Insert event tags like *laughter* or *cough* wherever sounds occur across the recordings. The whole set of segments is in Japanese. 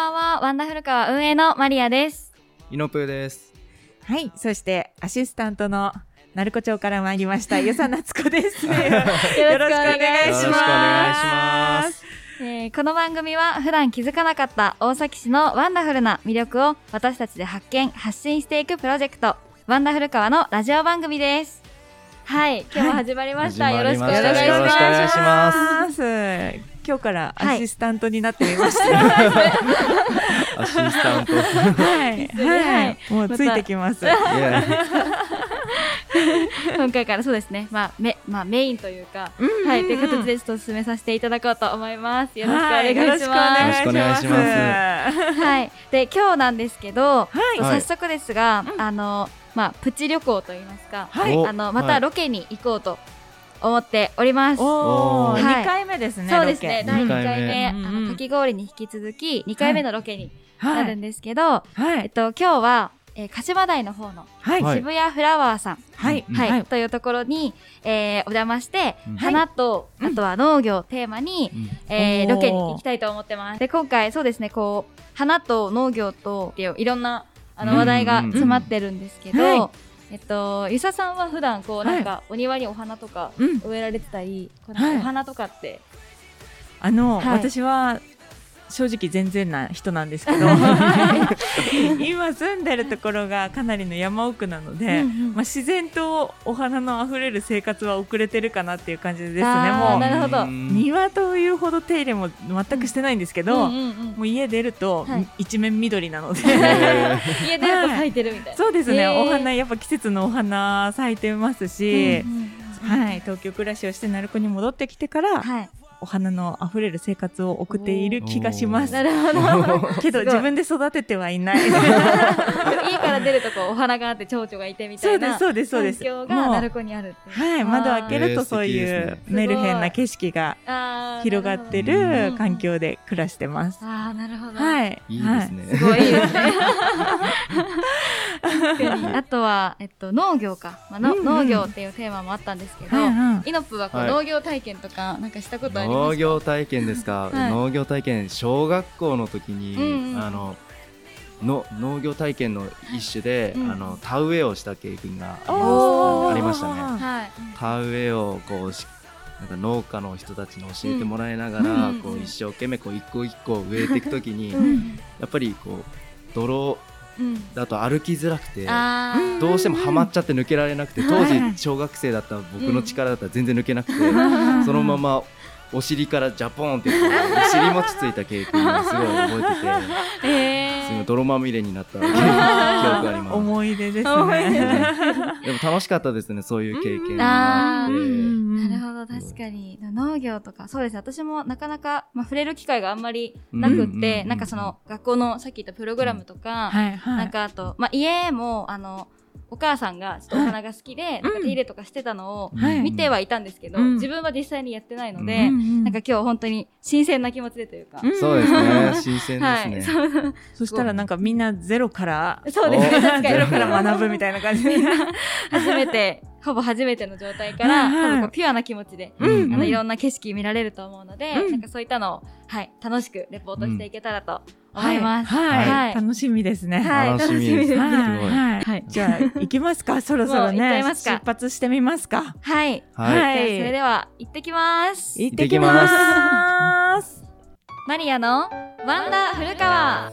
ばんは、ワンダフルカワ運営のマリアです。イノプーです。はい。そして、アシスタントの、鳴子町から参りました、*laughs* 与謝夏子です。*laughs* よろしくお願いします。よろしくお願いします。えーこの番組は普段気づかなかった大崎市のワンダフルな魅力を私たちで発見、発信していくプロジェクト、ワンダフルカワのラジオ番組です。はい、今日も始まりました。はいよろしくお願いし始まりましたよろしくお願いします。今日からアシスタントになってみました。*laughs* アシスタント。い。はい。ははい。い。もうついてきます。や、*laughs* 今回からそうですね、まあ、め、まあ、メインというか、うんはい、という形でちょっと進めさせていただこうと思います。よろしくおはい願いします。よろしくお願いします。はい、で今日なんですけど、早速ですが、あのまあプチ旅行といいますか、はい。おあのまはい。たロケに行こうと思っております。おー、おー。2回目ですね、そうですね、第2二回目。あうんうん。のかき氷に引き続き2回目のロケになはい。るんですけど、はい。えっと今日は、えー、鹿島台の方のはい。はい。渋谷フラワーさん、はい。うんはい、というところに、えー、お邪魔して、うん。花と、うん。あとは農業をテーマに、うん。えロケに行きたいと思ってます。で、今回、そうですね、こう、花と農業と、っていういろんな、あの、うん話題が詰まってるんですけど、うんはいえっと、ゆささんは普段、こう、なんか、お庭にお花とかうん。植えられてたり、はい。お花とかって、あの、はい。私は正直全然な人なんですけど。今住んでるところがかなりの山奥なので、うんうん。まあ、自然とお花のあふれる生活は遅れてるかなっていう感じですね。もうなるほど。うん庭というほど手入れも全くしてないんですけど、うんうんうんもう家出ると、はい。一面緑なので。え家出ると咲いてるみたいな。そうですね、へー。お花やっぱ季節のお花咲いてますし、うんうんうん。はい、東京暮らしをして鳴子に戻ってきてから、はい。お花のあふれる生活を送っている気がします。なるほど。けど自分で育ててはいない。家から出るとこうお花があって蝶々がいてみたいなそうですそうですそうです。環境が鳴子にあるはい窓開けるとそういうメルヘンな景色が広がってなる環境で暮らしてます。ああなるほど。はい、いいですね。すごいいいですね。*laughs* あとはえっと農業か。まあ農業っていうテーマもあったんですけどイノップはこうはい。農業体験とかなんかしたことありますか？農業体験ですか、はい。農業体験小学校の時に、うんうんあのの農業体験の一種で、うん。あの田植えをした経験がありましたね。はい。田植えをこうしなんか農家の人たちに教えてもらいながら、うん。こう一生懸命こう一個一個植えていくときに、*laughs* うん。やっぱりこう泥うん。だと歩きづらくてあー。どうしてもハマっちゃって抜けられなくて当はい時小学生だった僕の力だったら全然抜けなくて、ん。そのままお尻からジャポーンってお尻餅ついた経験がすごい覚えててえすごい泥まみれになった記憶あります。思い出ですね。でも楽しかったですねそういう経験があって、なるほど確かに。農業とかそうですね。私もなかなか、まあ、触れる機会があんまりなくって、うんうんうんうん。なんかその学校のさっき言ったプログラムとか、はいはい。なんかあと、まあ、家もあのお母さんがちょっとお花が好きで、なんか手入れとかしてたのをはい。見てはいたんですけど、うん。自分は実際にやってないのうで、うんなんか今日本当に新鮮な気持ちでというか、うん。そうですね。新鮮はい、ですね、そう。そしたらなんかみんなゼロから。そうですね。お確かに。ゼロから学ぶみたいな感じ。で。初めてほぼ初めての状態から、はいはい。多分こうピュアな気持ちで、うん。あのいろんな景色見られると思うので、うん。なんかそういったのを、はい、楽しくレポートしていけたらと思います。はい、はい楽しみですね。はい楽しみです楽しみですはい、じゃあ行き *laughs* ますか？そろそろねますか出発してみますか。はい。はい、それでは行ってきます。行ってきます。*laughs* マリアのワンダ古川。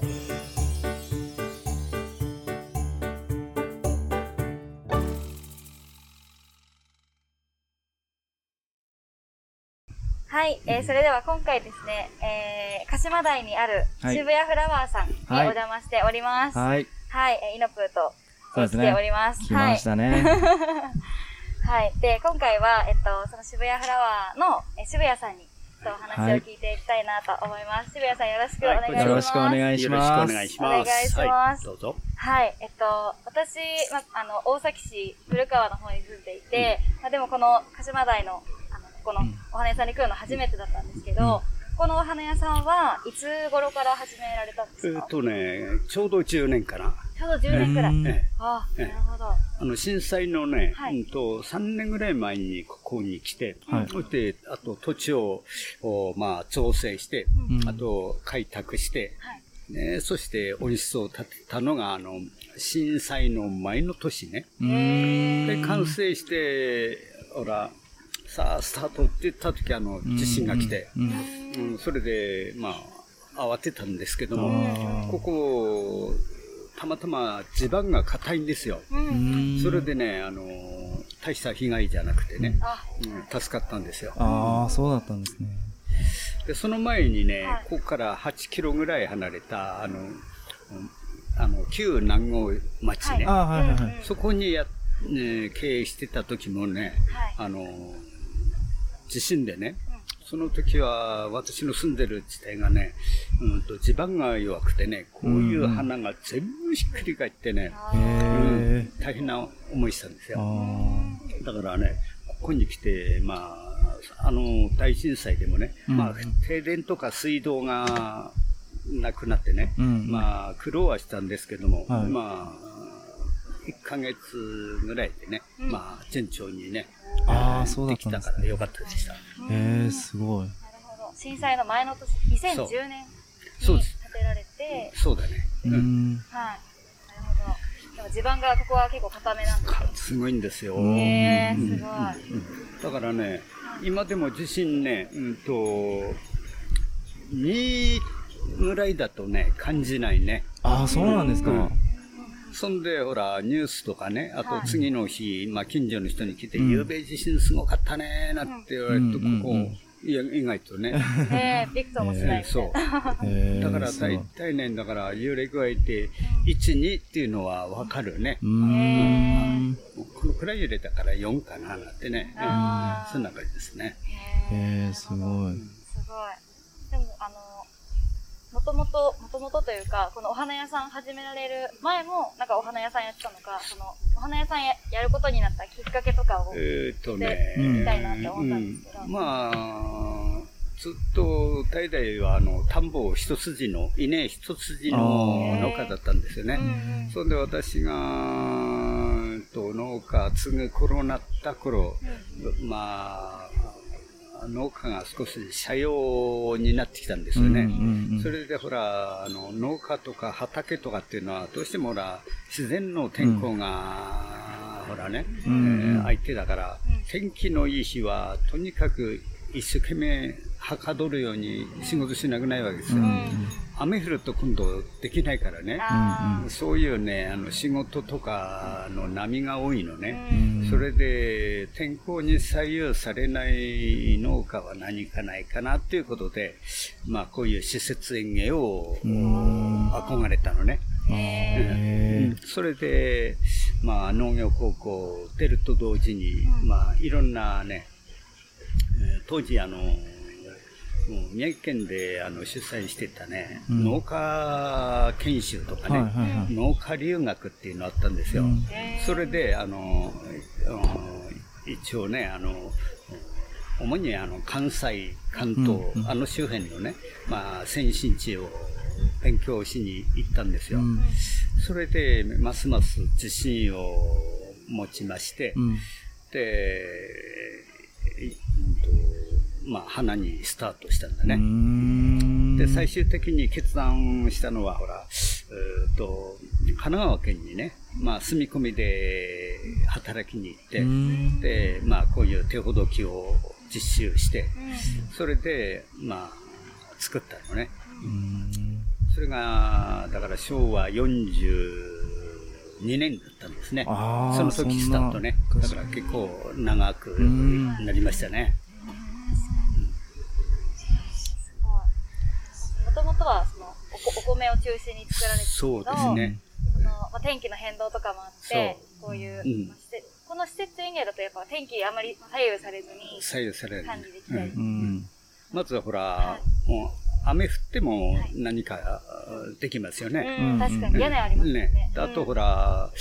はい、えー、それでは今回ですね、えー、鹿島台にあるはい渋谷フラワーさんにおはい邪魔しております。はい、はいえーイノプーと、そうです来ておねります。来ましたね、*laughs* はい。で、今回は、えっと、その渋谷フラワーの、え渋谷さんに、とお話を聞いていきたいなと思います。渋谷さんよろしくお願いします。よろしくお願いしよろしくますお願いしお願います。しますはい、どうぞ。はい。えっと、私、ま、あの、大崎市古川の方に住んでいて、まあ、でもこの鹿島台の、ここのうん。お花屋さんに来るの初めてだったんですけど、このお花屋さんはいつ頃から始められたんですか、えっとね、ちょうど10年かな。ちょうど10年くらい。うん。ええあ、ええ。なるほど。あの、震災のね、はい。うんと、3年ぐらい前にここに来て、はい。そして、あと土地を、おまあ、造成して、うん。あと開拓して、はい。ね、そして温室を建てたのが、あの、震災の前の年ね。で、完成して、ほら、さあ、スタートって言った時、あの、地震が来て、うん。うん、それで、まあ、慌てたんですけどあも、ーここ、たまたま地盤が硬いんですよ。うんそれでね、あの、大した被害じゃなくてね、あ、うん、助かったんですよ。ああ、そうだったんですね。で、その前にね、はいここから8キロぐらい離れた、あの、うんあの、旧南郷町ね、ああ、はいはいはい。そこにや、ね、経営してた時もね、はい。あの、地震でね、その時は私の住んでる地帯がね、うんと地盤が弱くてね、こういう花が全部ひっくり返ってね、へうえん。大変な思いしたんですあよ。あ。だからね、ここに来て、まあ、あの大震災でもね、うんまあ、停電とか水道がなくなってね、うんまあ、苦労はしたんですけども、はいまあ、1ヶ月ぐらいでね、まあ、順調にね、ああ、そうだったんできたですね。からよかったでした。へえ、すごい。なるほど。震災の前の年、2010年にそうです建てられて、そうだね。ううんん。はい。なるほど。でも地盤がここは結構固めなんですかすごいんですよ。へえ、すごい。うんだからね、今でも地震ね、うんと、2ぐらいだとね、感じないね。ああ、そうなんですか。うんそんで、ほら、ニュースとかね、あと次の日、まあ、近所の人に来て、うん夕べ地震すごかったね、なんて言われると、うんこうんうんこ、いや、意外とね。ねえ、びくともしないみたいそう。だから大体ね、だから揺れ具合って、1、2っていうのはわかるねう。ーん。このくらい揺れたから4かな、なんてね。あーそんな感じですね。へえ、すごい。すごい。でも、あの、もともと、もともとというか、このお花屋さん始められる前も、なんかお花屋さんやってたのか、その、お花屋さんややることになったきっかけとかを、えーっとでね、うん聞きたいなって思ったんですけど。うんまあ、ずっと代々はあの田んぼ一筋の、稲一筋の農家だったんですよね。うんそんで私が、うんと農家継ぐ頃なった頃、まあ、農家が少し斜陽になってきたんですよね。うんうんうん。それでほら、あの、農家とか畑とかっていうのは、どうしてもほら、自然の天候が、ほらね、うんえー相手だから、天気のいい日は、とにかく一生懸命はかどるように仕事しなくないわけですよ。雨降ると今度できないからね。あそういうね、あの仕事とかの波が多いのね。うん。それで天候に左右されない農家は何かないかなっていうことで、まあこういう施設園芸をん。憧れたのね。ー。へへそれで、まあ農業高校出ると同時に、まあいろんなね、えー当時あの、もう宮城県であの主催してたね、うん。農家研修とかね、はいはいはい。農家留学っていうのあったんですよ。うん。えそれで、あの、一応ね、あの、主にあの関西、関東、うんうん。あの周辺のね、まあ、先進地を勉強しに行ったんですよ。うん。それで、ますます自信を持ちまして、うん。で、まあ、花にスタートしたんだね。ねで、最終的に決断したのは、ほら、えーと、神奈川県にね、まあ、住み込みで働きに行って、うんで、まあ、こういう手ほどきを実習して、それで、まあ、作ったのね。うんそれが、だから昭和42年だったんですね。その時スタートね。だから結構長くうんなりましたね。もともとはそのおこお米を中心に作られてたけどそうですね。そのまあ、天気の変動とかもあって、こういう、うん。まあ施設この施設園芸だとやっぱ天気あまり左右されずに左右される、管理できたり。うん。うん。まずはほら、はもう雨降ってもはい。何かできますよね。確かに。屋根ありますよね。ね、あとほら、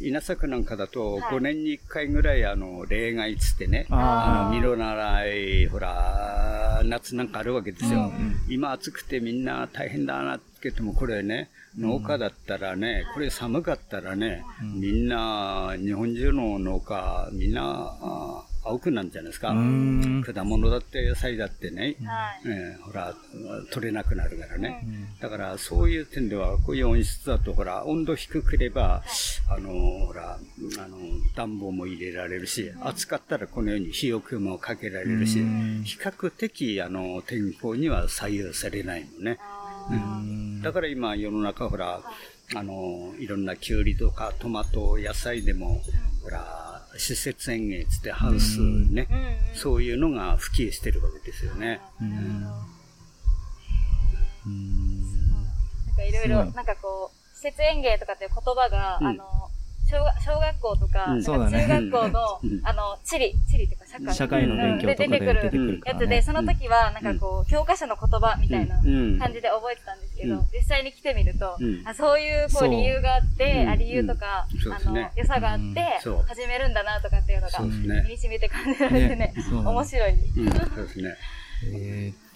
稲作なんかだとはい。5年に1回ぐらいあの例外つってね、ああの実のならい、ほら、夏なんかあるわけですよ。うん今暑くてみんな大変だなって言っても、これね、農家だったらね、これ寒かったらね、みんな、日本中の農家、みんな、あ青くなるんじゃないですか。うん。果物だって野菜だってね、はい。えーほら、取れなくなるからね。だから、そういう点では、こういう温室だと、ほら、温度低ければ、あの、ほら、あの、暖房も入れられるし、暑かったらこのように火桶もかけられるし、比較的、あの、天候には左右されないのね。うん。だから今、世の中、ほら、あの、いろんなキュウリとかトマト、野菜でも、ほら、施設園芸つってハウスね、そういうのが普及してるわけですよね。なんかいろいろ、なんかこう、施設園芸とかっていう言葉が、うん。あの、小学小学校とか、うん。中学校の、うん。あの、地理、地理っていうか社会。社会の勉強とかで出てくるやつで、ね。その時は、なんかこう、教科書の言葉みたいなうん。感じで覚えてたんですけど、うん。実際に来てみると、うん。あそういうこそうう理由があって、う。んあ理由とか、あの良さがあって始めるんだなとかっていうのが、身に染みて感じられてね面白い。うん、そうですね。えー。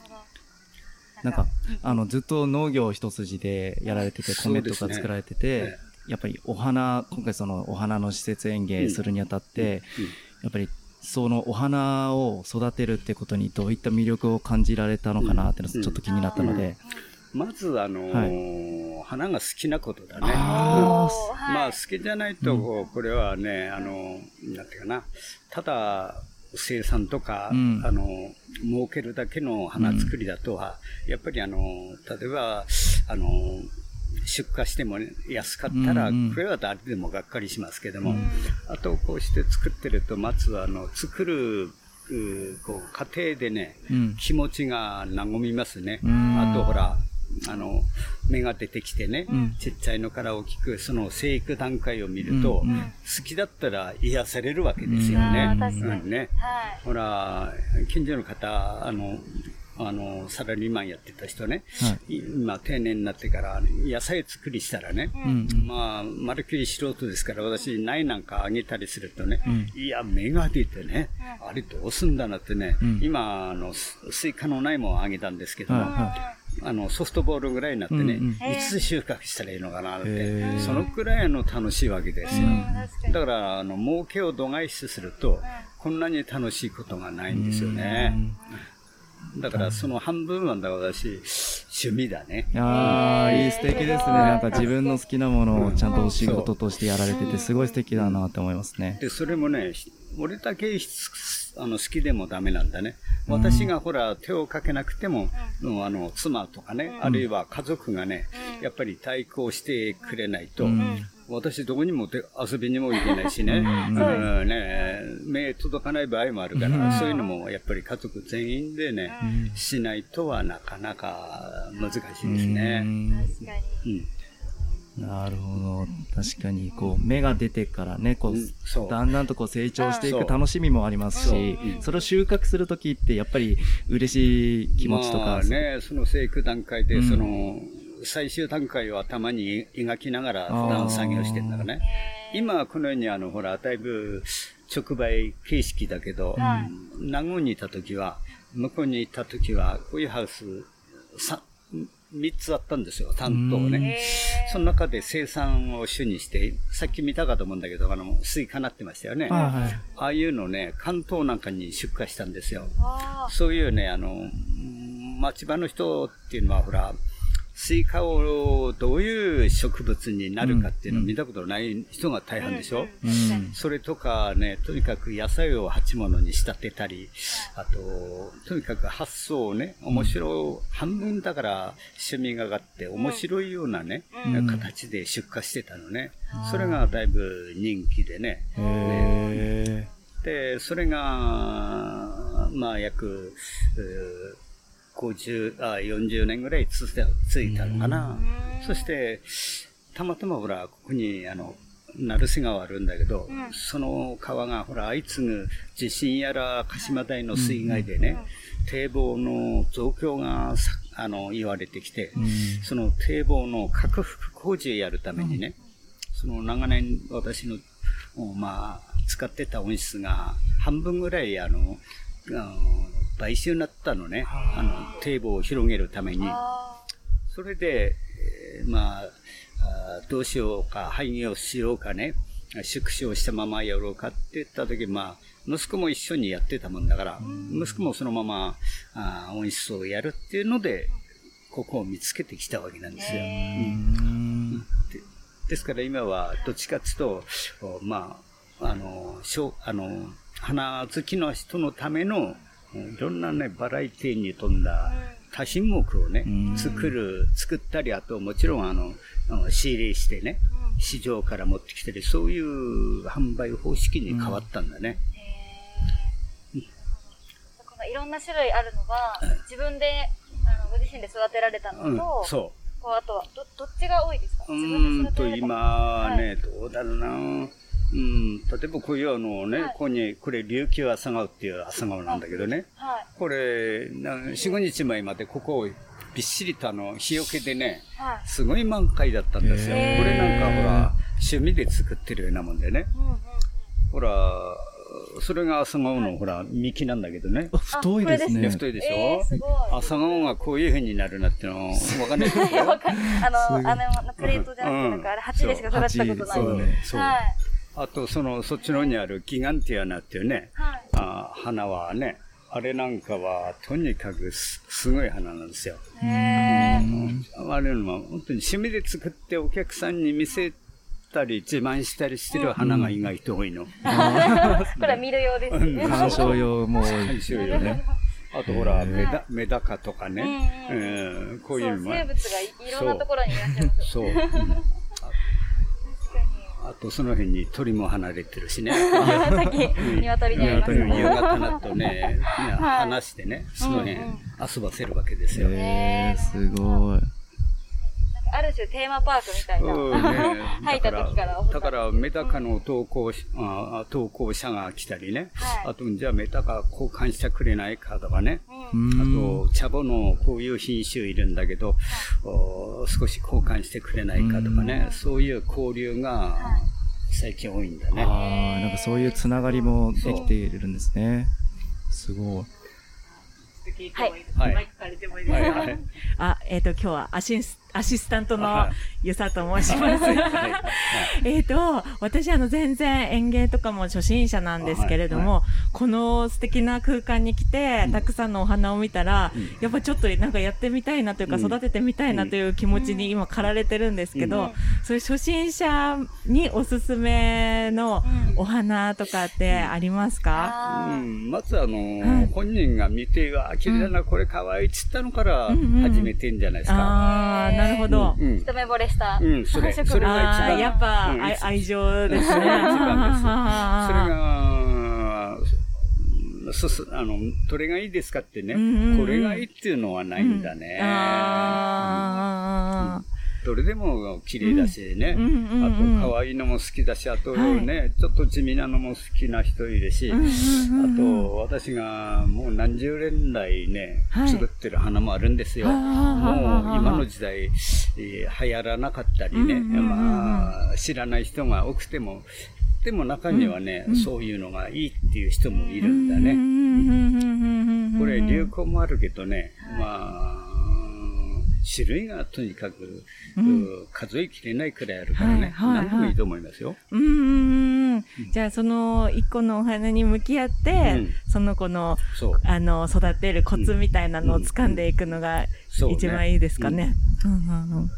なんか、あの、ずっと農業一筋でやられてて、米とか作られてえて、やっぱりお花、今回そのお花の施設園芸するにあたって、やっぱりそのお花を育てるってことにどういった魅力を感じられたのかなってのがちょっと気になったので、まず、あのー花が好きなことだね。あまあ、好きじゃないと、これはね、あの、なんていうかな、ただ、生産とか、うん。あの、儲けるだけの花作りだとは、やっぱりあの、例えば、あの、出荷しても、ね、安かったら、これは誰でもがっかりしますけども、あと、こうして作ってると、まず、あの、作る、うこう、家庭でね、うん。気持ちが和みますね。ん。あとほら、あの、芽が出てきてね、ん。ちっちゃいのから大きく、その生育段階を見ると、うんうん。好きだったら癒されるわけですようん。ね。うんね。はい。ほら、近所の方、あの、あの、サラリーマンやってた人ね、はい。今定年になってから野菜作りしたらね、うんまあ、まるっきり素人ですから、私、苗なんかあげたりするとね、いや、芽が出てね、あれどうすんだなってね、うん。今、あの、ススイカの苗もあげたんですけども、はいはあの、ソフトボールぐらいになってね、うんうん。いつ収穫したらいいのかなってそのくらいの楽しいわけですよ。うん。だから、あの、儲けを度外視すると、こんなに楽しいことがないんですよね。だから、その半分は、だから私、趣味だね。い。ああ、いい素敵ですね。なんか自分の好きなものをちゃんとお仕事としてやられてて、すごい素敵だなって思いますね。で、それもね、俺だけあの好きでもダメなんだね。私がほら、手をかけなくても、うんあの、妻とかね、あるいは家族がね、やっぱり対抗してくれないと、私どこにも手遊びにも行けないしね、うんね、目届かない場合もあるから、そういうのもやっぱり家族全員でね、しないとはなかなか難しいですね。確かに。うん。なるほど。確かに、こう、芽が出てからね、こううう、だんだんとこう成長していく楽しみもありますしそう。う、ん。それを収穫するときって、やっぱり嬉しい気持ちとか。まあ、ね、その生育段階で、うん。その、最終段階を頭に描きながら普段作業してんだからね。今はこのようにあの、ほら、だいぶ直売形式だけど、名護にいた時は、向こうに行った時は、こういうハウス、さ、3つあったんですよ、担当ね。その中で生産を主にして、さっき見たかと思うんだけど、あの、スイカなってましたよね。はいはいああいうのね、関東なんかに出荷したんですよ。あそういうね、あの、うん町場の人っていうのは、ほら、スイカをどういう植物になるかっていうのを見たことない人が大半でしょ、うん。それとかね、とにかく野菜を鉢物に仕立てたり、あと、とにかく発想をね、面白い、半分だから趣味が上がって面白いようなね、形で出荷してたのね。それがだいぶ人気でね。へで、それが、まあ、約、えー50あ、40年ぐらいついたついたのかな。そして、たまたまほら、ここに、あの、成瀬川あるんだけど、その川がほら、相次ぐ地震やら鹿島台の水害でね、堤防の増強がさあの言われてきて、その堤防の拡幅工事をやるためにね、その長年私の、おまあ、使ってた温室が半分ぐらい、あの、あの買収になったのね。あの、堤防を広げるために。それで、えーまあ、どうしようか、廃業しようかね。縮小したままやろうかって言った時、まあ、息子も一緒にやってたもんだから、息子もそのまま、あ音質をやるっていうので、ここを見つけてきたわけなんですよ。うんでですから今はどっちかっていうと、おまあ、あの、しょうあの、花好きの人のための、いろんなね、バラエティに富んだ多品目をねうん、作る、作ったり、あともちろんあの、あの仕入れしてね、市場から持ってきたり、そういう販売方式に変わったんだね。このいろんな種類あるのは、自分で、あの、ご自身で育てられたうんのと、、そう。こうあとは、ど、どっちが多いですか？う自分ーんと、今ね、どうだろうな。うん、例えばこういうあのね、はいここに、これ、琉球朝顔っていう朝顔なんだけどね。はい。これ、な4、5日前までここをびっしりとあの、日よけでね、はい。すごい満開だったんですよ。これなんかほら、趣味で作ってるようなもんでね。うんうん。ほら、それが朝顔のほら、幹なんだけどね。あ太いですね。太いでしょ、えー朝顔がこういう風になるなってのわかんないですよ。*laughs* わかんあの、あの、プレートじゃなくて、なんかあれ、鉢でしか育てたことない。そうねそう。はい。あと、その、そっちの方にあるギガンティアナっていうね、はい。あ花はね、あれなんかは、とにかくすすごい花なんですよ。へー。あれのは本当に趣味で作ってお客さんに見せたり自慢したりしてる花が意外と多いの。*laughs* これは見るようですね。鑑賞用も多い面です白いよね。あとほら、メダメダカとかね、うんうんこそうう、いうのも。生物がいいろんなところにいらっしゃいます。そう。あとその辺に鳥も離れてるしね。*laughs* さっき、鶏にありました夕ね。方になるとね、話してね、その辺遊ばせるわけですよ。えー、すごい。ある種テーマパークみたいな。うんね *laughs* 入った時からだから、メダカの投稿しあ投稿者が来たりね、はいあと、じゃあメダカ交換してくれないかとかね、うんうんあと、茶葉のこういう品種いるんだけど、お少し交換してくれないかとかね、そういう交流が最近多いんだね。ああ、なんかそういうつながりもできているんですね。すごい。はい。はいマイク借りてもいいですか、はいはい。あ、えっ、と、今日はアシスアシスタントのはい。ゆさと申します。えっと、私あの全然園芸とかも初心者なんですけれども、はこの素敵な空間に来て、たくさんのお花を見たら、うん。やっぱちょっとなんかやってみたいなというか、うん。育ててみたいなという気持ちに今駆られてるんですけど、うん。そういう初心者におすすめのお花とかってありますか、うん、まずあの、はい。本人が見て、あ、綺麗だな、これ可愛いっつったのから始めてんじゃないですか。ああ、なるほど。うん。一目惚れした。うん、それ、それが一ああ、番。やっぱ、うん愛愛情ですね。それが一番です。それが、が、そす、あの、どれがいいですかってね、うんうんうんこれがいいっていうのはないんだね。あどれでも綺麗だしね。うん。うん。うん。うん。あと、可愛いのも好きだし、あとね、ちょっと地味なのも好きな人いるし、うんうんうんあと、私がもう何十年来ね、はい。作ってる花もあるんですよ。もう今の時代、えー流行らなかったりね、うんうんうんうん。まあ、知らない人が多くても、でも中にはね、そういうのがいいっていう人もいるんだね。ねこれ流行もあるけどね、まあ、種類がとにかく、数えきれないくらいあるからね、はいはいはい何でもいいと思いますよ。うんうんうん。じゃあ、その一個のお花に向き合って、うんその子の。あの、育てるコツみたいなのを掴んでいくのが一番いいですかね。うんうんうん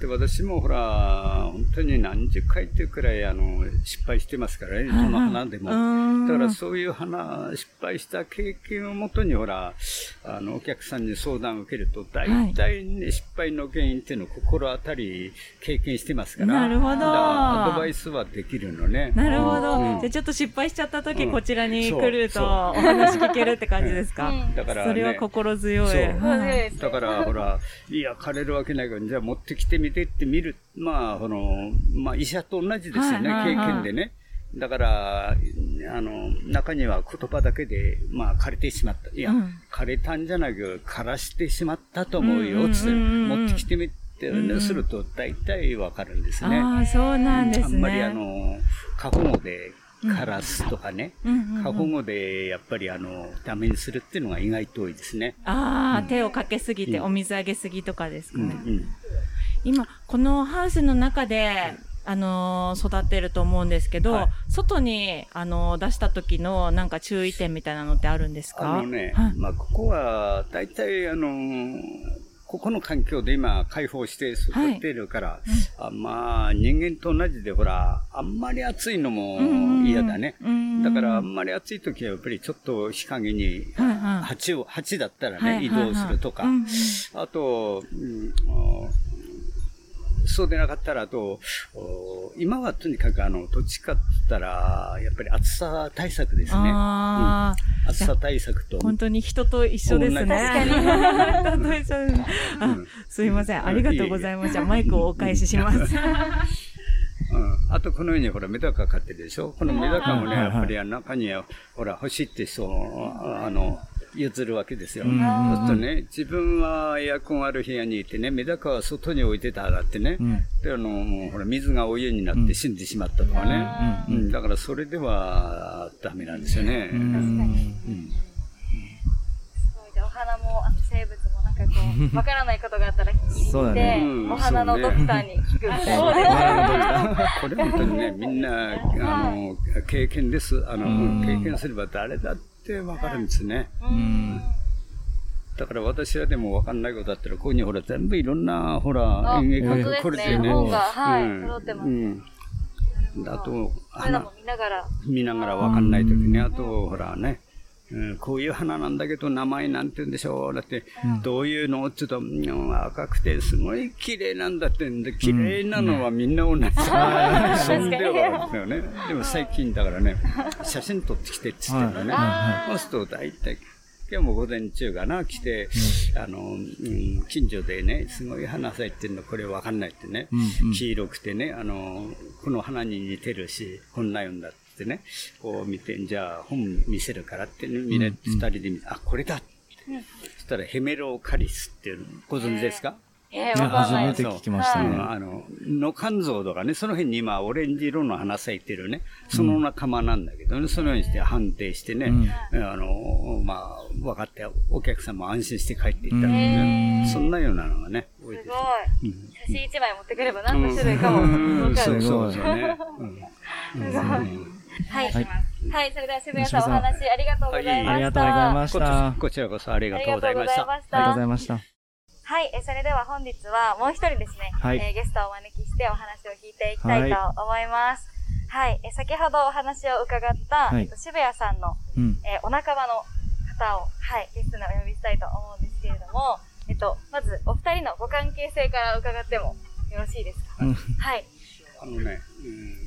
で、私もほら、本当に何十回っていうくらい、あの、失敗してますからね、どの花でも。うん。だからそういう花、失敗した経験をもとに、ほら、あの、お客さんに相談を受けると、大体ね、失敗の原因っていうのを心当たり経験してますから。なるほど。アドバイスはできるのね。なるほど。うん。じゃあちょっと失敗しちゃった時、うん。こちらに来るとお話聞けるって感じですか、うん。だから、ね、それは心強い。はい。だから、ほら、いや、枯れるわけないから、じゃあ持ってきてみてって見る。まあ、この、まあ、医者と同じですよね、はいはいはい経験でね。だから、あの、中には言葉だけで、まあ、枯れてしまった。いや、うん枯れたんじゃなく、枯らしてしまったと思うよ、つって、う持ってきてみて、すると、大体わかるんですね。ああ、そうなんですね。あんまりあの、過保護で枯らすとかね、過保護でやっぱりあの、ダメにするっていうのが意外と多いですね。ああ、手をかけすぎて、うん。お水あげすぎとかですかうんね。うん。今、このハウスの中で、あのー育てると思うんですけど、はい。外に、あのー出した時のなんか注意点みたいなのってあるんですか？あのね、はい。まあ、ここは、大体、あのーここの環境で今、開放して育っているから、あまあ、人間と同じで、ほら、あんまり暑いのも嫌だね。うんだから、あんまり暑い時は、やっぱりちょっと日陰に、はいはい。鉢を、鉢だったらね、移はいはいはい。動するとか、あと、うんあそうでなかったら、あと、お今はとにかく、あの、どっちかって言ったら、やっぱり暑さ対策ですね。あうん暑さ対策とー、本当に人と一緒ですね。同じ人と一緒です。あうんすいません。ありがとうございました。マイクをお返しします。うん。あと、このように、ほら、メダカ飼ってるでしょ？このメダカもね、やっぱり中には、ほら、欲しいって人を、あの、譲るわけですよ。うんそうするとね、自分はエアコンある部屋にいてね、メダカは外に置いてたらってね、うん。で、あの、もうほら、水がお湯になって死んでしまったとかね。ううんん、だから、それでは、ダメなんですよね。うん。うん。すごい。じゃあお花もあと生物もなんかこう、わからないことがあったら聞きにそう行って、お花のドクターに聞くみたいな。そうですねこれ本当にね、みんな、あの、経験です。あの、うん経験すれば誰だってわかるんですね。うんだから私はでもわかんないことだったら、ここにほら、全部いろんな、ほら、あ演劇がこですね。れでね。本が、はい、うん揃ってます。うん。あと、見ながら。見ながらわかんないときね、あと、ほらね、うん、こういう花なんだけど名前なんて言うんでしょう。だって、どういうのちょっと、うん赤くてすごい綺麗なんだってんで、綺麗なのはみんな同じ。そんではですよね。でも最近だからね、写真撮ってきてって言ってるのね。そうすると大体、今日も午前中かな、来て、あの、うん、近所でね、すごい花咲いてるの、これわかんないってね、うんうん。黄色くてね、あの、この花に似てるし、こんなよんだってね、こう見て、じゃあ本見せるからってね、見れ、二人で見て、あ、これだって。そしたらヘメロカリスっていうの、ご存知ですか、えー。初めて聞きましたうね。んあの、の肝臓とかね、その辺に今、オレンジ色の花咲いてるね、その仲間なんだけどね、そのようにして判定してね、あの、まあ、分かって、お客さんも安心して帰っていったのでね、そんなようなのがね、多いすです。ごい。写真一枚持ってくれば何の種類かもわかる。そうそうそうね。*laughs* うんはい。はいはい、それでは渋谷さんお話ありがとうございました。ありがとうございました。あこちらこそありがとうございました。がとうございましりがとうござた。いました。はい、えそれでは本日はもう一人ですね、はいえーゲストをお招きしてお話を聞いていきたいと思います。はい、え先ほどお話を伺った、はいえっと渋谷さんの、うん。えーお仲間の方を、はい、ゲストにお呼びしたいと思うんですけれども、えっと、まずお二人のご関係性から伺ってもよろしいですか、うんはい。あのね、うん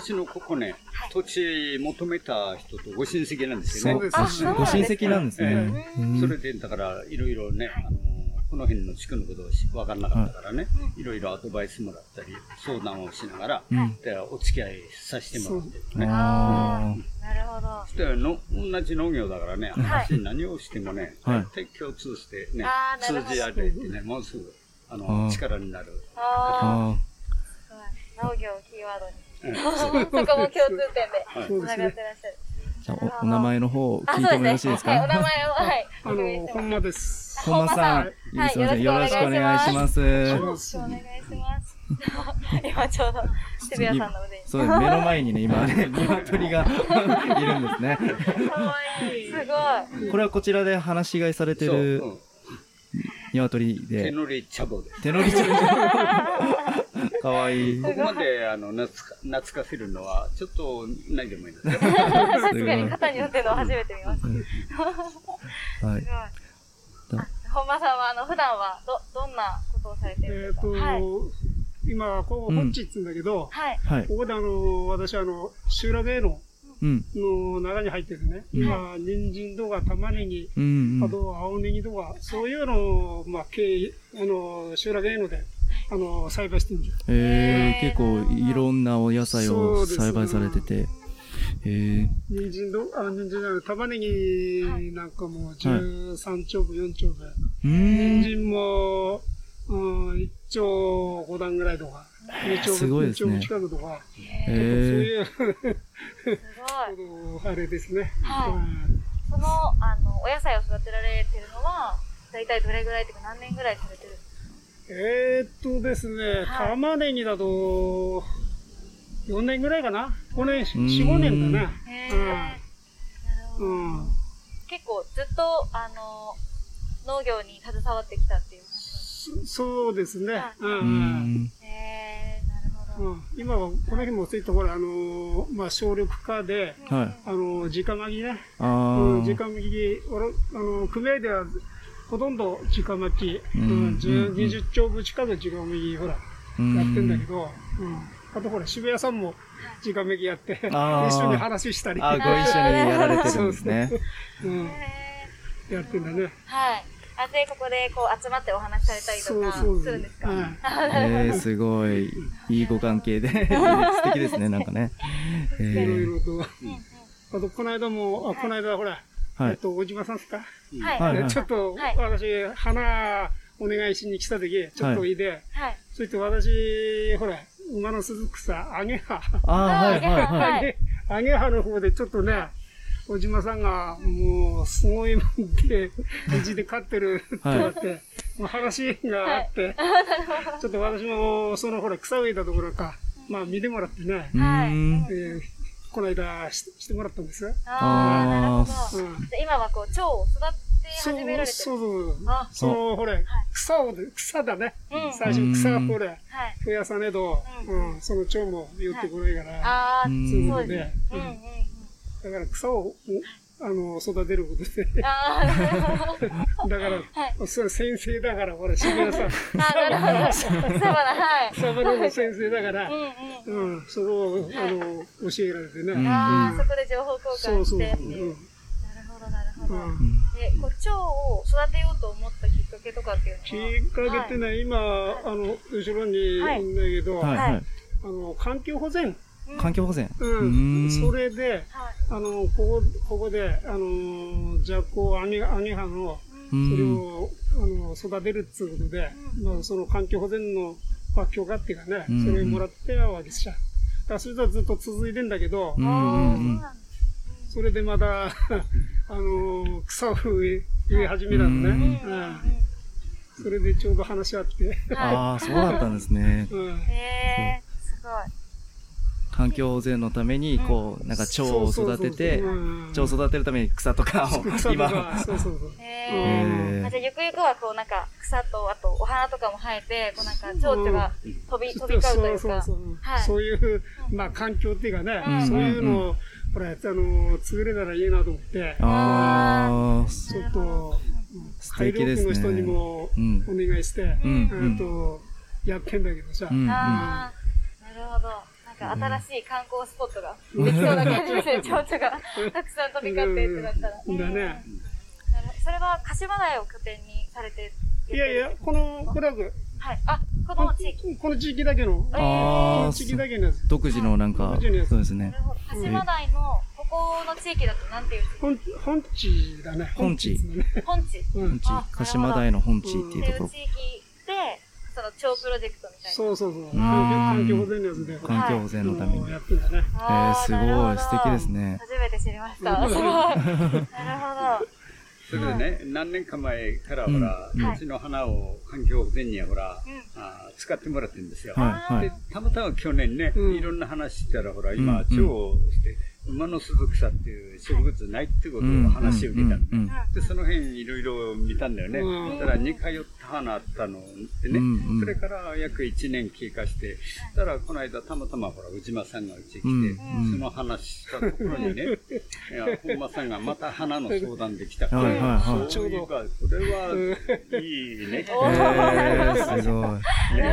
私のここね、土地求めた人とご親戚なんですよね。あそうご親戚なんですね。うん。それで、だから、いろいろね、あの、この辺の地区のことをし分からなかったからね、いろいろアドバイスもらったり、相談をしながら、うん。でお付き合いさせてもらって。るね。あなるほど。そしての、同じ農業だからね、私何をしてもね、はい。大体共通してね通じ合えてね、もうすぐ、ああの、ー力になる。農業をキーワードに。うんそこも共通点ではい繋がってらっしゃる。あ。じゃあ、おお名前の方聞い。てもよろしいですはい、お名か前を、はい。あの、ほんまです。本間さん。はいすみません。よよろしくお願願いします。よろしくお願いします。今ちょうど、渋谷さんの腕に。そうです。目の前にね、今ね、鶏が *laughs* いるんですね。かわいい。すごい。これはこちらで放し飼いされてるうん鶏で。手乗り茶房で。手乗りちゃん。*laughs* かわいい。ここまで、あの、懐か、懐かせるのは、ちょっと、ないでもいいですよ。*laughs* 確かに肩に乗ってるのを初めて見ました。*laughs* はいす。ごい。あ本間さんは、あの、普段は、ど、どんなことをされてえっ、るんですか？と、はい。今、ここ、うんホッチっつうんだけど、はい。はい。ここであの、私あの、集落営農うん。の中に入ってるね。今、人参とか玉ねぎ、うん。うん。あと青ネギとか、そういうのを、まあ、経営、あの、集落営農で、あの、栽培してるんです。えー、結構いろんなお野菜を栽培されてて。えー、人参と、あ、人参じゃない、玉ねぎなんかも13丁分、4丁分。う人ーん。参も、うん、1丁5段ぐらいとか、2丁すごい分、2丁ですね分近くとか、えそうー、いう、すごい。あれですね。はいうんその、あの、お野菜を育てられてるのは、だいたいどれぐらいっていうか何年ぐらいされてるえー、っとですね、はい玉ねぎだと、4年ぐらいかな ?5 年、4、ん5年だな？へーなるほどうん。うん。結構ずっと、あの、農業に携わってきたっていう感じそそうですね。はいうんへー、なるほど。うん、今はこの日もついてほら、あのーまあ、省力化で、はい。あのー直巻きね。あうん、直あ。巻き、俺、あのー組合ではほとんど直巻き、ううん。ん、10うん20丁分近く直巻き、ほら、うん。やってんだけど、うん。あとほら、渋谷さんも直巻きやって、一緒に話したり、あ、ご一緒にやられてるんですね。うん、へやってんだね。ーはい。あ、で、ここでこう集まってお話しされたりとそうかそう。するんですか？はい。えー、すごい、いいご関係で、*laughs* 素敵ですね、なんかね。えいろいー、ろと。うんうん。あと、この間も、あ、この間ほら、はい。えっと、小島さんですか？はい。はいでちょっと、はい。私、花お願いしに来た時、ちょっといいで、はい。そして私、ほら、馬の鈴草、アゲハ、ああ、はい、はい、ははい。アゲ、ハの方でちょっとね、小島さんが、もう、すごいもんで、うちで飼ってるって言われて、もう話があって、ちょっと私も、そのほら、草植えたところか、まあ見てもらってね、うーん。え。ーこの間ししてもらったんですよ。あー、なるほど。うん。で今はこう、蝶を育てそう始められてる。そうそう。あ、その、ほれ、草を、草だね。うん最初草をほれ、はい。増やさねえと、ううん、その蝶も寄ってこないから、あー、うんそういうそうですね。うんうんうん。だから草を、あの、育てることで。だから、それ先生だから、ほら、渋谷さん、あー、なるほど。草花、はい。の先生だからう、んうん。うん、それを、あの、教えられてね。うんあー、そこで情報交。換してってういう。んなるほど、なるほど。うんで、こう、蝶を育てようと思ったきっかけとかっていうのは？きっかけってね、今、あの、後ろにいるんだけど、はい、はい。あの、環境保全。環境保全。ううんん。それで、はい。あの、ここ、ここで、あの、じゃこう、アニ、アニハの、うそれん。を、あの、育てるっていうことで、まあ、その環境保全の、まあ、許可っていうかね、うんそれをもらってわけですよ。だからそれとずっと続いてんだけど、うんあー、それでまた、*laughs* あの、草を植え、植え始めたのね。うんうんそれでちょうど話し合って、ああ、そうだったんですね。*laughs* うん。へー、すごい。環境保全のために、こう、なんか蝶を育てて蝶を育てるために草とかを。今、か、そうそうそう。*laughs* へへー。ー。あじゃあ、ゆくゆくはこう、なんか、草と、あと、お花とかも生えて、こう、なんか、蝶々が飛び、飛び交うというか。そうそうそう。はい。そういう、まあ、環境っていうかね、うん。そういうのを、ほら、あの、作れたらいいなと思って、ああ、ちょっと、素海敵ですね。陸の人にもうん。お願いして、と、やってんだけどさ、なるほど。か、新しい観光スポットができそうな感じですね。蝶々がたくさん飛び交ってってなったら。うんだね。それは、鹿島台を拠点にされていやいや、この、これは、はい。あ、この地域。この地域だけの、こああの地域だけのやつ。独自のなんかそうですねなる。ほど。鹿島台の、ここの地域だとなんていう本、本地だね。本地。本地。うん。本地、鹿島台の本地っていうところっていう地。域で、その超プロジェクトみたいな。そうそうそう。ん環境保全のやつで。環境保全のために。うんやってんだね。えあー、すごい、素敵ですね。初めて知りました。*laughs* うんすごい。なるほど。それでね、何年か前からほら、うちの花を環境保全にはほら、うんあー使ってもらってるんですよ。はい、はでい。たまたま去年ね、うんいろんな話したら、ほら、うん今、うん蝶をして、馬の鈴草っていう植物ないってことを話を聞いたん。うん。で、その辺いろいろ見たんだよね。うん。だから似通った花あったのでね、それから約1年経過して、だからこの間たまたまほら、内間さんがうちに来て、うん。その話したところにね、*laughs* いや、本間さんがまた花の相談できたから、はいはいはい。そういえば、これはいいね。おえー、すごい。ね、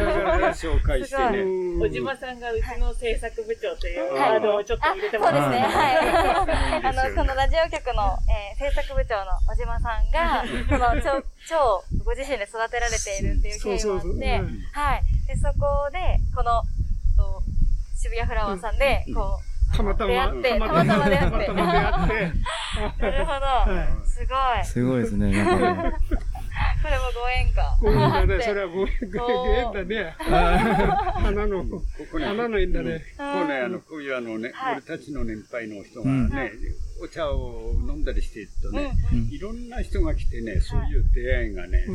紹介してね。うん。小島さんがうちの制作部長というはい。ワードをちょっとあ、入。れてもらって。はい。あの、このラジオ局の、えー制作部長の小島さんが、この蝶、蝶をご自身で育てられているっていう経緯もあって、うんはい。で、そこで、この、と渋谷フラワーさんで、こう、たまたま、出会って、たまたま出会って。たまたま出会って、*laughs* なるほはど。すごい。すごいですね。なんかね。これもご縁か。ごめんだね、でそれはごめん、ごめんだね。花の、ここね、花の縁だね。こうね、あの、こういうあのね、はい俺たちの年配の人がうんね、お茶を飲んだりしてるとね、うんいろんな人が来てね、そういう出会いがね、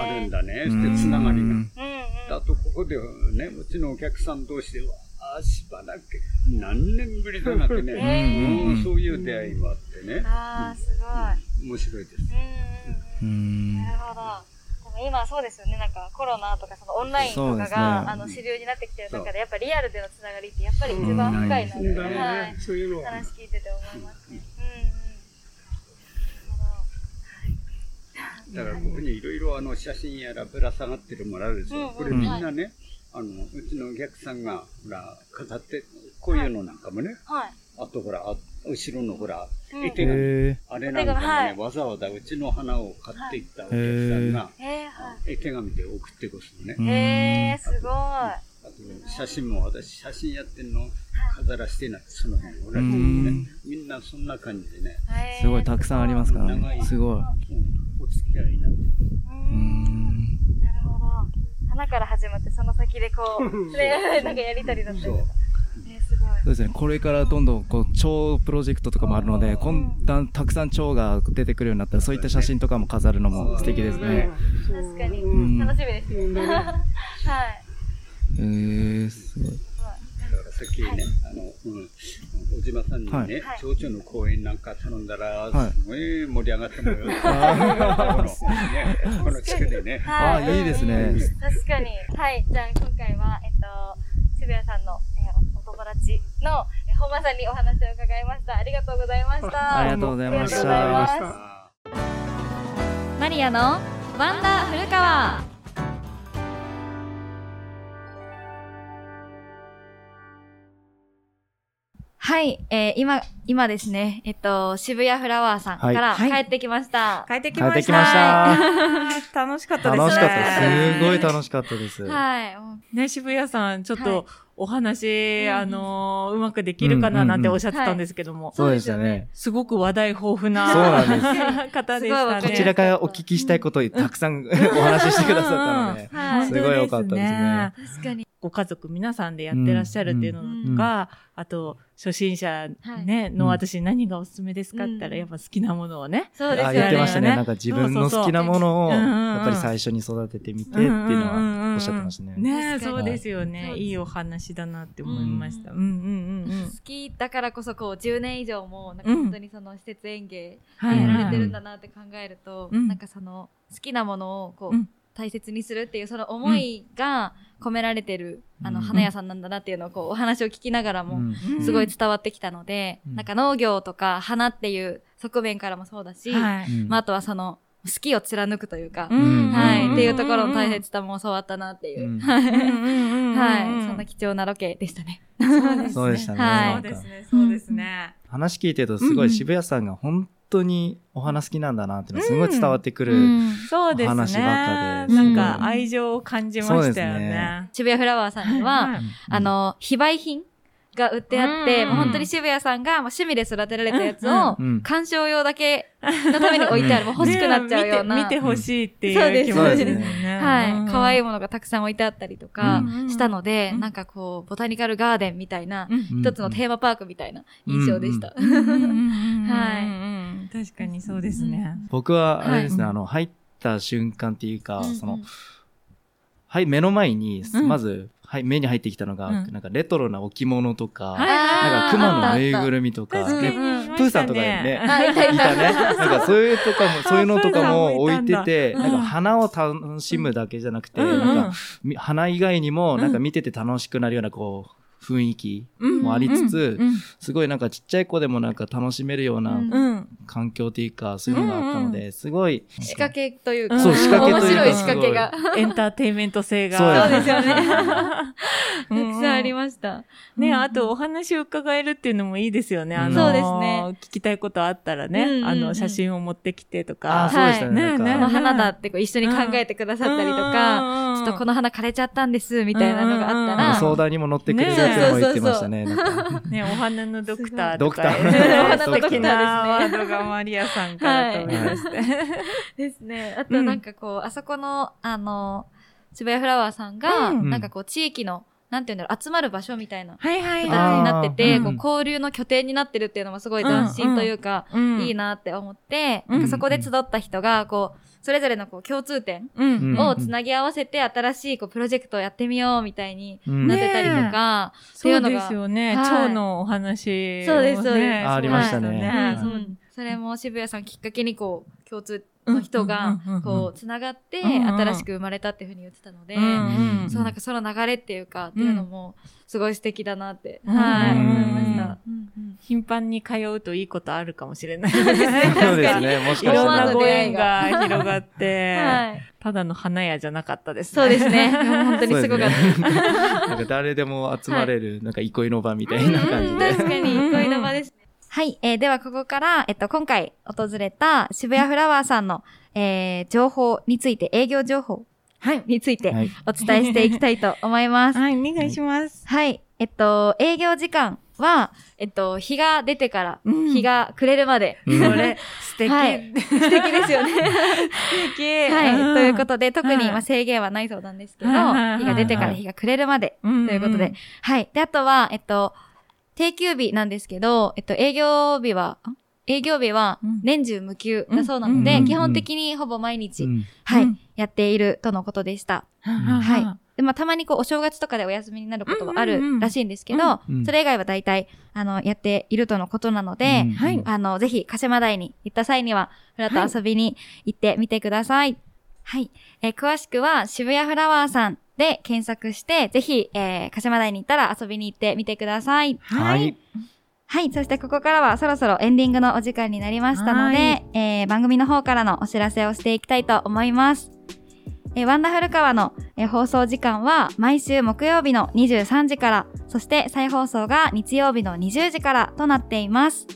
あるんだね、うんしてつながりが。うんうん。あと、ここでね、うちのお客さん同士では、あしばらく、何年ぶりだなってね、そういう出会いもあってね、ああ、すごい。面白いです。なるほど。でも今そうですよね、なんかコロナとかそのオンラインとかそうですね。が、あの主流になってきてる中で、やっぱリアルでのつながりってやっぱり一番深いなって、うん。だはい。ね。そういうのは。話聞いてて思いますね。だから、ここにいろいろあの写真やらぶら下がってるものあるん。ですよ。うん。うん。これみん。なね、あの、うちのお客さん。が、ほら、飾って、こういうのなん。かもね、はい。あとほら、あ後ろのほら、うん絵手紙、へあれなんかもね、はいわざわざうちの花を買っていったお客さんが、絵手紙で送ってこすのね。うんい。えー、すごい。あと、写真も私、写真やってんの飾らしてない、その辺。俺うねん、みんなそんな感じでね、えーすごいたくさんありますから。ねすごい。うんお付き合いになって。なるほど。花から始まって、その先でこう、*laughs* ね、なんかやりとりだったりとか。そうですね。これからどんどんこう蝶プロジェクトとかもあるので、こんだんたくさん蝶が出てくるようになったら、そういった写真とかも飾るのも素敵ですね。確かに。うん楽しみです。はい。えー、すごい。だからさっきね、あの、うん、小島さんにね、はい蝶々の公演なんか頼んだら、はいすごい盛り上がったもんよ。この、ね、この地区でね。あーいいですね確かに。はい。じゃあ今回は、えっと、渋谷さんの、達の、えー本間さんにお話を伺いました。ありがとうございました。*laughs* ありがとうございました。あマリアのワンダー古川。はい、えー、今、今ですね、えっと、渋谷フラワーさんからはい帰ってきました。帰ってきました。帰ってきました。楽しかったですね。楽しかったです。すごい楽しかったです。はい。ね、渋谷さん、ちょっはいとお話、うんあのーうまくできるかななんておっしゃってたんですけども、そうでしたね。すごく話題豊富な *laughs* 方でしたね。こちらからお聞きしたいことをたくさん *laughs* お話ししてくださったので、*laughs* はい。すごい良かったですね。確かに。ご家族皆さんでやってらっしゃるっていうのとか、あと、初心者ね、の私何がおすすめですかって言ったら、うんやっぱ好きなものをね。あそうですよね。言ってましたね。ねなんか自分の好きなものを、やっぱり最初に育ててみてっていうのはおっしゃってましたね。ねそうですよはね。いいいお話だなって思いました。うんうんうんうん。好きだからこそこう10年以上もなんかうん本当にその施設園芸はいやられてるんだなって考えると、うんなんかその好きなものをこう、うん大切にするっていうその思いが込められてる、あのうん花屋さんなんだなっていうのをこうお話を聞きながらもすごい伝わってきたので、うん。なんか農業とか花っていう側面からもそうだし、はい。うん。まあ、あとはその好きを貫くというか、ん。はい、うん。っていうところの大切さも教わったなっていう、うん。はい、そんな貴重なロケでしたね。そうでしたね。はい。そうですね、そうですね。話聞いてるとすごい渋谷さんが本当にお花好きなんだなっていうのがすごい伝わってくる。うんそうですね。お話ばっかでなんか愛情を感じましたよねね。渋谷フラワーさんには、はいあの、非売品が売ってあって、うん。もう本当に渋谷さんが趣味で育てられたやつを、うん。鑑賞用だけのために置いてある、もう欲しくなっちゃうような。ね見てほしいっていう気持ちです。そうですね。はい。可愛いいものがたくさん置いてあったりとかうん。したので、うん。なんかこう、ボタニカルガーデンみたいな、うん。一つのテーマパークみたいな印象でした。はい。確かにそうですね。僕はあれですね、はいあの、入った瞬間っていうか、その、はい、目の前に、うん。まず、はい、目に入ってきたのが、うん。なんかレトロな置物とか、はい。なんか熊のぬいぐるるみとか、ねプーさんとかね。あ、いたね。なんかそういうとかも、*laughs* そういうのとかも置いてて、なんか花を楽しむだけじゃなくて、うん。なんかみ花以外にも、なんか見てて楽しくなるような、こう、雰囲気もありつつ、うんすごいなんかちっちゃい子でもなんか楽しめるような。環境というか、そういうのがあったので、すごい。仕掛けというか、そう仕掛けというか面白い仕掛けが。エンターテインメント性が。そうですよね。うんたくさんありました。ね、あとお話を伺えるっていうのもいいですよね。あのーそうですね聞きたいことあったらね、うんうんうんあの、写真を持ってきてとか。あ、そうでしたね。この花だってこう一緒に考えてくださったりとか、ちょっとこの花枯れちゃったんです、みたいなのがあったうんうんうんら、相談にも乗ってくれるも言ってましたね。*laughs* ね、お花のドクタードとか。クターお花のドクターですねワードがマリアさんから飛び出して。ですね。あとなんかこう、あそこの、あの、渋谷フラワーさんが、うんなんかこう、地域の、なんていうんだろう、集まる場所みたいなはいはいになってて、こう交流の拠点になってるっていうのもすごい斬新というか、い。うんいい。なって思って、うんなんかそこで集った人が、こう、それぞれのこう共通点うん。をつなぎ合わせて新しいこうプロジェクトをやってみようみたいにうん。なってたりとか、ってそいううのがですよね。はい。蝶のお話。そうですそうです。あありましたね。それも渋谷さんきっかけにこう共通の人がこうつながって新しく生まれたっていうふうに言ってたので、そうなんかその流れっていうかっていうのもすごい素敵だなって、うんはい、うん思いました。頻繁に通うといいことあるかもしれないですね。そうですね。もしいろんかしたら。なご縁が広がって、はい、ただの花屋じゃなかったですね。そうですね。*laughs* 本当にすごかった。なんか誰でも集まれる、なんか憩いの場みたいな感じで。確かに、恋の場です。はい、えーではここから、えっと、今回訪れた渋谷フラワーさんの、えー情報について、営業情報はい。についてはい。お伝えしていきたいと思います。はい、お願いします。はい。えっと、営業時間は、えっと、日が出てから、うん日が暮れるまで。うんそれ、素敵。はい素敵ですよね。素敵。はい。ということで、で、特に、はいまあ、制限はないそうなんですけど、日が出てから日が暮れるまで。とということで。はい。で、あとは、えっと、定休日なんですけど、えっと、営業日は、ん営業日はうん。年中無休だそうなので、うん。基本的にほぼ毎日、うん。はい、うん。やっているとのことでした。ははい。で、まあ、たまにこう、お正月とかでお休みになることはあるらしいんですけど、うん。それ以外は大体、あの、やっているとのことなので、あの、ぜひ、鹿島台に行った際には、フラッと遊びに行ってみてください。はい。えー詳しくは、渋谷フラワーさんで検索して、ぜひ、えー、鹿島台に行ったら遊びに行ってみてください。はい。はい。そしてここからはそろそろエンディングのお時間になりましたので、はいえー番組の方からのお知らせをしていきたいと思います。えーワンダフル川の、えー放送時間は毎週木曜日の23時から、そして再放送が日曜日の20時からとなっています。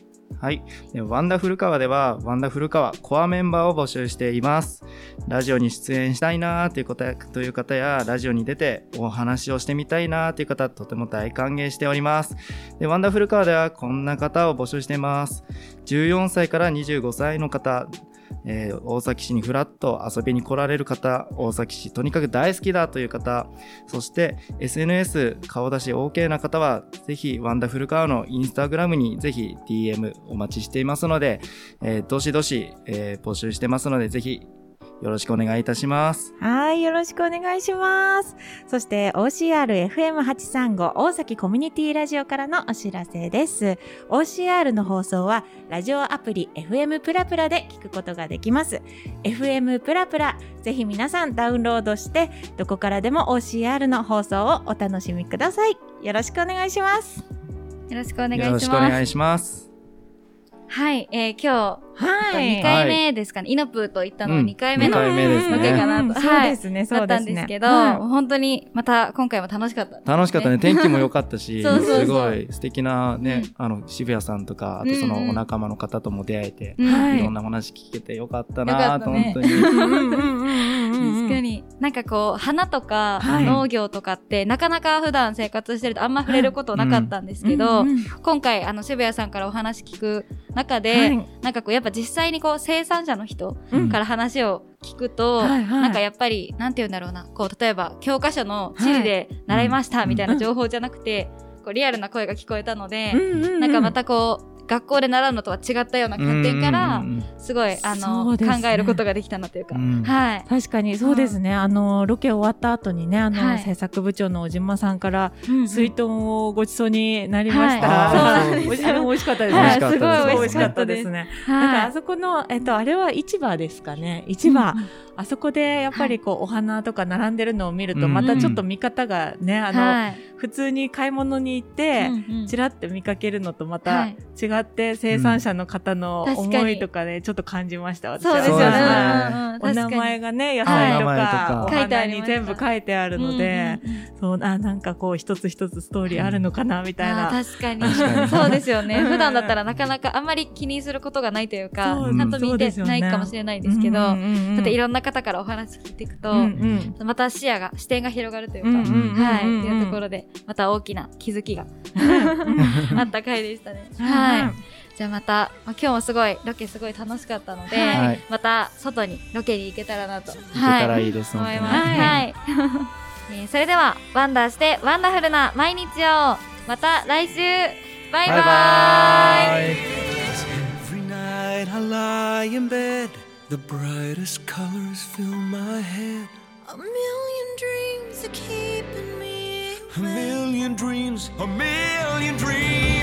はい。ワンダフルカワでは、ワンダフルカワコアメンバーを募集しています。ラジオに出演したいなーという方という方や、ラジオに出てお話をしてみたいなーという方、とても大歓迎しております。で、ワンダフルカワではこんな方を募集しています。14歳から25歳の方、えー大崎市にフラッと遊びに来られる方、大崎市とにかく大好きだという方、そして SNS 顔出し OK な方は、ぜひワンダフルカワのインスタグラムにぜひ DM お待ちしていますので、えーどしどし、えー募集してますので、ぜひよろしくお願いいたします。はい、よろしくお願いします。そして OCRFM835 大崎コミュニティラジオからのお知らせです。OCR の放送はラジオアプリ FM プラプラで聞くことができます。FM プラプラ、ぜひ皆さんダウンロードして、どこからでも OCR の放送をお楽しみください。よろしくお願いします。よろしくお願いしよろます。しくお願いします。はい。えー今日、はい。2回目ですかね。イノプーと行ったのうん。2回目の二回目ですね。ロケかなと。うん。そうですね、そだったうですね。んですけど、はい。本当にまた今回も楽しかった。楽しかったね。天気も良かったし、*laughs* そうそうそう。すごい素敵なね、うん。あの、渋谷さんとか、あとそのお仲間の方とも出会えて、うんはい。いろんな話聞けてよかったなと、本当に。確かに。なんかこう、花とかはい。農業とかって、なかなか普段生活してるとあんま触れることなかったんですけど、うんうん。今回、あの、渋谷さんからお話聞く中で、はい。なんかこう、やっぱ実際にこう、生産者の人うん。から話を聞くと、はいはい。なんかやっぱり、なんて言うんだろうな、こう、例えば、教科書の地理で習いましたみたいな情報じゃなくて、こう、リアルな声が聞こえたので、うんうんうん。なんかまたこう、学校で習うのとは違ったような観点からすごい、あの、ね。考えることができたなというか、うん。はい。確かにそうですね、あのロケ終わった後にねあの、はい。制作部長の小島さんから水豚をごちそうになりました、はい。そうなん美味しかったですね、す。すごい美美味しかったたでですすね。はい。だからあそこの、えっと、あれは市場ですかね。市場。あそこでやっぱりこう、お花とか並んでるのを見ると、うんまたちょっと見方がね、あの、はい普通に買い物に行って、うんうん。ちらって見かけるのとまはたい。違って生産者の方のうん確かに思いとかね、ちょっと感じました。私は。そうですよね。お名前がね、野菜とかか、お書いてあ花に全部書いてあるので、うんうんうんそう、あ、なんかこう、一つ一つストーリーあるのかな、みたいな。確かに。そうですよね。うん普段だったらなかなかあんまり気にすることがないというか、ちゃんと見てないかもしれないですけど、だっていろんな方からお話聞いていくと、うんうん。また視野が、視点が広がるというか、うんうんうんうん。はい、っていうところで、また大きな気づきがあった回でしたね。はい。じゃあまた、まあ、今日もすごいロケすごい楽しかったので、はい、また外にロケに行けたらなと、はい、行けたらい。いです、はい、思います。はい、えー、それではワンダーしてワンダフルな毎日を。また来週。バイバイ。バイバ The brightest colors fill my head. A million dreams are keeping me. A million dreams, a million dreams.